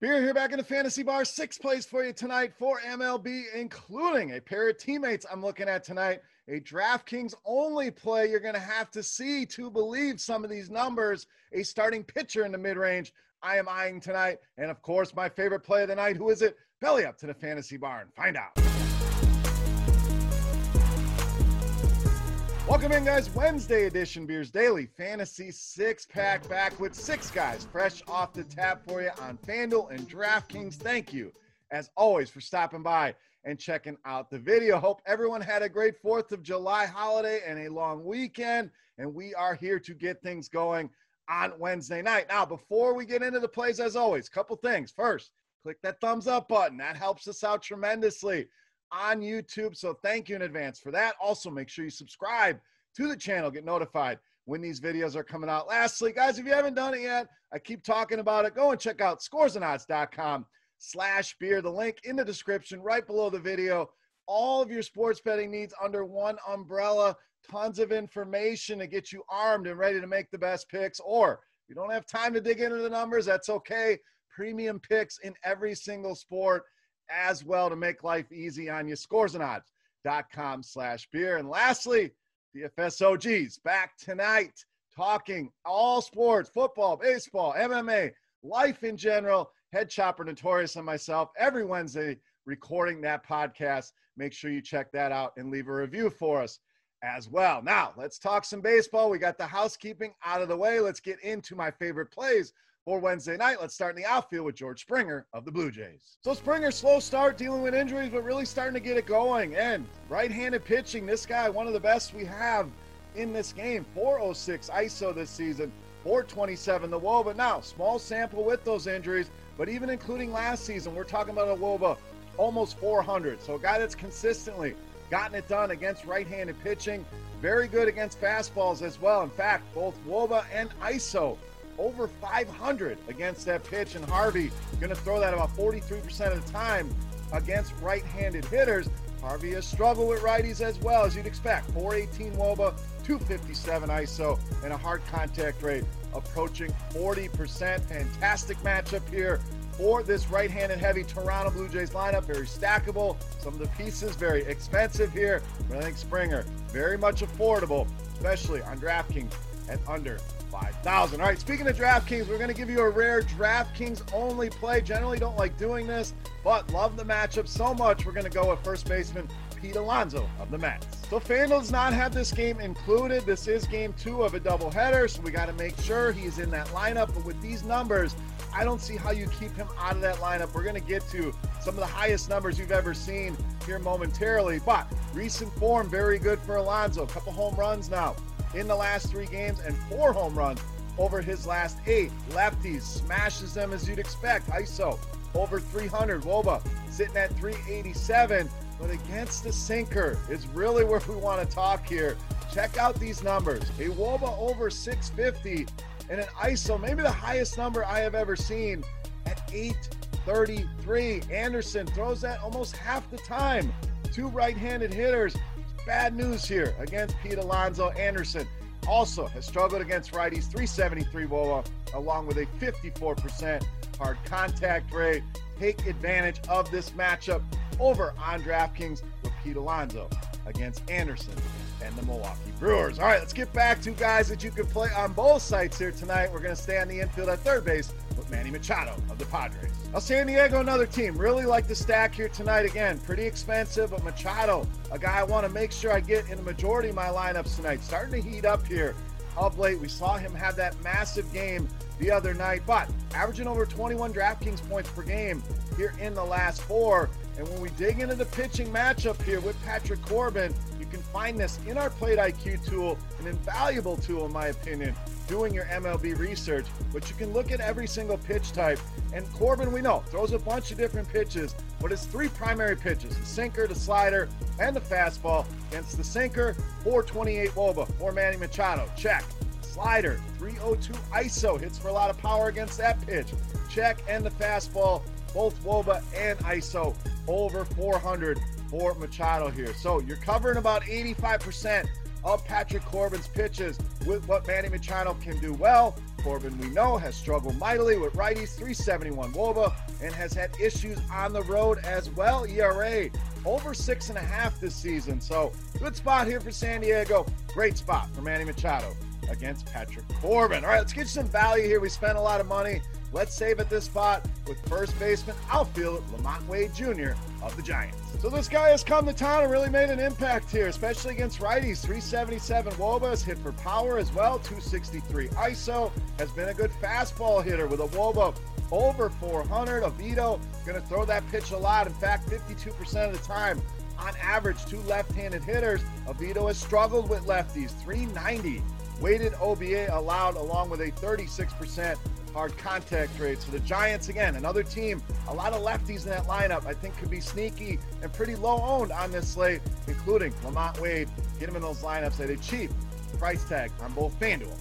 Beer here back in the fantasy bar. Six plays for you tonight for MLB, including a pair of teammates I'm looking at tonight. A DraftKings only play you're going to have to see to believe some of these numbers. A starting pitcher in the mid range I am eyeing tonight. And of course, my favorite play of the night. Who is it? Belly up to the fantasy bar and Find out. Welcome in, guys. Wednesday edition Beers Daily Fantasy Six Pack back with six guys fresh off the tap for you on FanDuel and DraftKings. Thank you, as always, for stopping by and checking out the video. Hope everyone had a great 4th of July holiday and a long weekend. And we are here to get things going on Wednesday night. Now, before we get into the plays, as always, couple things. First, click that thumbs up button. That helps us out tremendously on YouTube. So thank you in advance for that. Also, make sure you subscribe to the channel, get notified when these videos are coming out. Lastly, guys, if you haven't done it yet, I keep talking about it. Go and check out scoresandodds.com slash beer. The link in the description right below the video. All of your sports betting needs under one umbrella. Tons of information to get you armed and ready to make the best picks. Or you don't have time to dig into the numbers, that's okay. Premium picks in every single sport as well to make life easy on you. Scoresandodds.com slash beer. And lastly, the FSOGs back tonight talking all sports, football, baseball, MMA, life in general. Head Chopper Notorious and myself every Wednesday recording that podcast. Make sure you check that out and leave a review for us as well. Now, let's talk some baseball. We got the housekeeping out of the way. Let's get into my favorite plays for Wednesday night. Let's start in the outfield with George Springer of the Blue Jays. So Springer, slow start, dealing with injuries, but really starting to get it going. And right-handed pitching, this guy, one of the best we have in this game. 406 ISO this season, 427 the WOBA. Now, small sample with those injuries, but even including last season, we're talking about a WOBA almost 400. So a guy that's consistently gotten it done against right-handed pitching. Very good against fastballs as well. In fact, both WOBA and ISO over 500 against that pitch. And Harvey going to throw that about 43% of the time against right handed hitters. Harvey has struggled with righties as well, as you'd expect. 418 Woba, 257 ISO, and a hard contact rate approaching 40%. Fantastic matchup here for this right handed heavy Toronto Blue Jays lineup. Very stackable. Some of the pieces very expensive here, but I think Springer very much affordable, especially on DraftKings at under 5,000. All right, speaking of DraftKings, we're going to give you a rare DraftKings only play. Generally don't like doing this, but love the matchup so much, we're going to go with first baseman Pete Alonso of the Mets. So FanDuel does not have this game included. This is game two of a doubleheader, so we got to make sure he's in that lineup. But with these numbers, I don't see how you keep him out of that lineup. We're going to get to some of the highest numbers you've ever seen here momentarily, but recent form very good for Alonso. A couple home runs now in the last three games and four home runs over his last eight. Lefties smashes them as you'd expect. ISO over 300. Woba sitting at 387. but against the sinker is really where we want to talk here. Check out these numbers. A Woba over 650 and an ISO, maybe the highest number I have ever seen at 833. Anderson throws that almost half the time. To right handed hitters. Bad news here against Pete Alonso. Anderson also has struggled against righties, 373 Woba, along with a 54% hard contact rate. Take advantage of this matchup over on DraftKings with Pete Alonso against Anderson and the Milwaukee Brewers. All right, let's get back to guys that you can play on both sites here tonight. We're going to stay on the infield at third base Manny Machado of the Padres. Now, San Diego, another team. Really like the stack here tonight. Again, pretty expensive, but Machado, a guy I want to make sure I get in the majority of my lineups tonight. Starting to heat up here of late. We saw him have that massive game the other night, but averaging over 21 DraftKings points per game here in the last four. And when we dig into the pitching matchup here with Patrick Corbin, you can find this in our Plate IQ tool, an invaluable tool, in my opinion, doing your MLB research. But you can look at every single pitch type. And Corbin, we know, throws a bunch of different pitches, but it's three primary pitches the sinker, the slider, and the fastball. Against the sinker, 428 Woba, for Manny Machado. Check. Slider, 302 ISO, hits for a lot of power against that pitch. Check. And the fastball, both Woba and ISO over 400 for Machado here. So you're covering about 85% of Patrick Corbin's pitches with what Manny Machado can do well. Corbin, we know, has struggled mightily with righties, 371 Woba, and has had issues on the road as well. ERA over six and a half this season. So good spot here for San Diego. Great spot for Manny Machado against Patrick Corbin. All right, let's get some value here. We spent a lot of money. Let's save at this spot with first baseman, outfield LaMonte Wade Jr. of the Giants. So this guy has come to town and really made an impact here, especially against righties. 377 Woba hit for power as well. 263 ISO has been a good fastball hitter with a Woba over 400. Oviedo going to throw that pitch a lot. In fact, 52% of the time on average, to left-handed hitters. Oviedo has struggled with lefties. 390 weighted OBA allowed, along with a 36% hard contact rate. So the Giants, again, another team, a lot of lefties in that lineup, I think could be sneaky and pretty low owned on this slate, including LaMonte Wade. Get him in those lineups at a cheap price tag on both FanDuel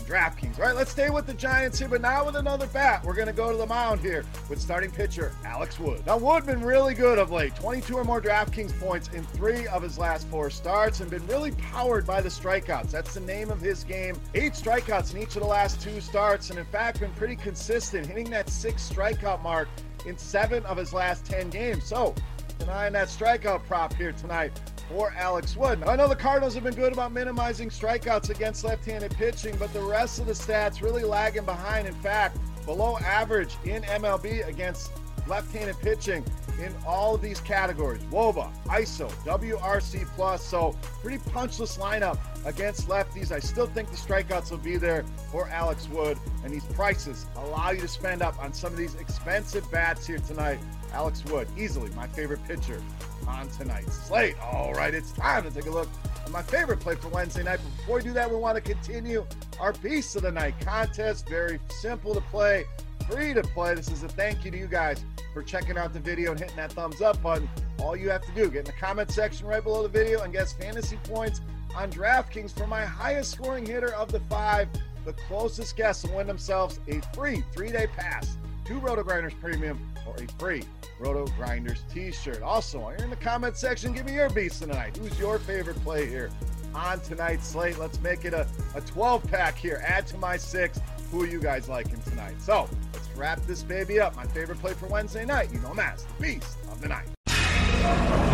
and DraftKings. All right, let's stay with the Giants here, but now with another bat. We're going to go to the mound here with starting pitcher Alex Wood. Now, Wood been really good of late. 22 or more DraftKings points in three of his last four starts and been really powered by the strikeouts. That's the name of his game. Eight strikeouts in each of the last two starts, and in fact, been pretty consistent, hitting that six strikeout mark in seven of his last 10 games. So, denying that strikeout prop here tonight for Alex Wood. I know the Cardinals have been good about minimizing strikeouts against left handed pitching, but the rest of the stats really lagging behind. In fact, below average in MLB against left handed pitching in all of these categories WOBA, ISO, WRC plus. So, pretty punchless lineup against lefties. I still think the strikeouts will be there for Alex Wood, and these prices allow you to spend up on some of these expensive bats here tonight. Alex Wood, easily my favorite pitcher on tonight's slate. All right, it's time to take a look at my favorite play for Wednesday night. But before we do that, we want to continue our Beast of the Night contest. Very simple to play, free to play. This is a thank you to you guys for checking out the video and hitting that thumbs up button. All you have to do, get in the comment section right below the video and guess fantasy points on DraftKings for my highest scoring hitter of the five. The closest guess will win themselves a free three-day pass to RotoGrinders Premium or a free Roto Grinders t-shirt. Also, you're in the comment section, give me your beast tonight. Who's your favorite play here on tonight's slate? Let's make it a, a 12 pack here. Add to my six. Who are you guys liking tonight? So let's wrap this baby up. My favorite play for Wednesday night. You know, that's the beast of the night.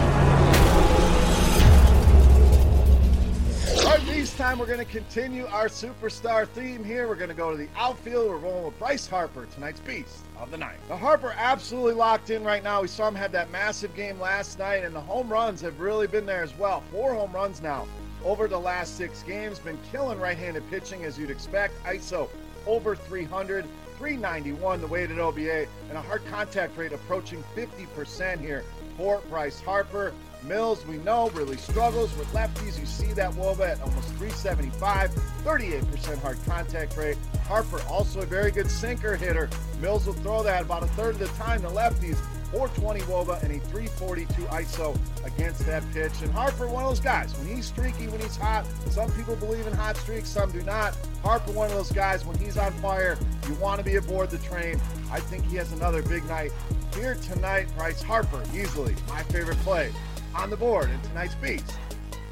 This time we're going to continue our superstar theme here. We're going to go to the outfield. We're rolling with Bryce Harper, tonight's beast of the night. The Harper absolutely locked in right now. We saw him have that massive game last night, and the home runs have really been there as well. Four home runs now over the last six games. Been killing right-handed pitching as you'd expect. ISO over 300. 391 the weighted OBA and a hard contact rate approaching 50% here for Bryce Harper. Mills, we know, really struggles with lefties. You see that Woba at almost 375, 38% hard contact rate. Harper, also a very good sinker hitter. Mills will throw that about a third of the time to lefties. 420 Woba, and a 342 ISO against that pitch. And Harper, one of those guys, when he's streaky, when he's hot, some people believe in hot streaks, some do not. Harper, one of those guys, when he's on fire, you want to be aboard the train. I think he has another big night here tonight. Bryce Harper, easily my favorite play on the board in tonight's beast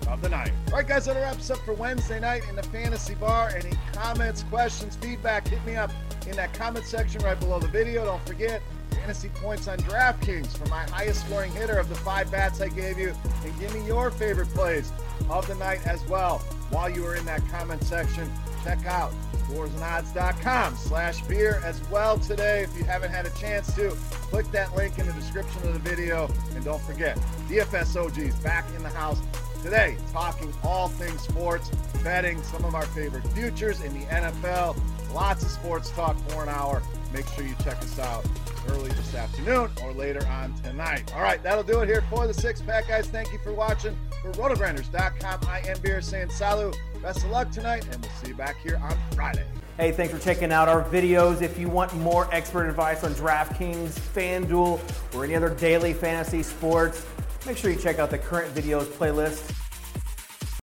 of the night. All right, guys, that wraps up for Wednesday night in the Fantasy Bar. Any comments, questions, feedback, hit me up in that comment section right below the video. Don't forget, fantasy points on DraftKings for my highest scoring hitter of the five bats I gave you. And give me your favorite plays of the night as well. While you are in that comment section, check out scoresandodds.com slash beer as well today. If you haven't had a chance to, click that link in the description of the video. And don't forget, DFS OGs back in the house today, talking all things sports, betting some of our favorite futures in the NFL. Lots of sports talk for an hour. Make sure you check us out early this afternoon or later on tonight. All right, that'll do it here for the six pack, guys. Thank you for watching. For rotogrinders.com, I am Beer saying salut. Best of luck tonight, and we'll see you back here on Friday. Hey, thanks for checking out our videos. If you want more expert advice on DraftKings, FanDuel, or any other daily fantasy sports, make sure you check out the current videos playlist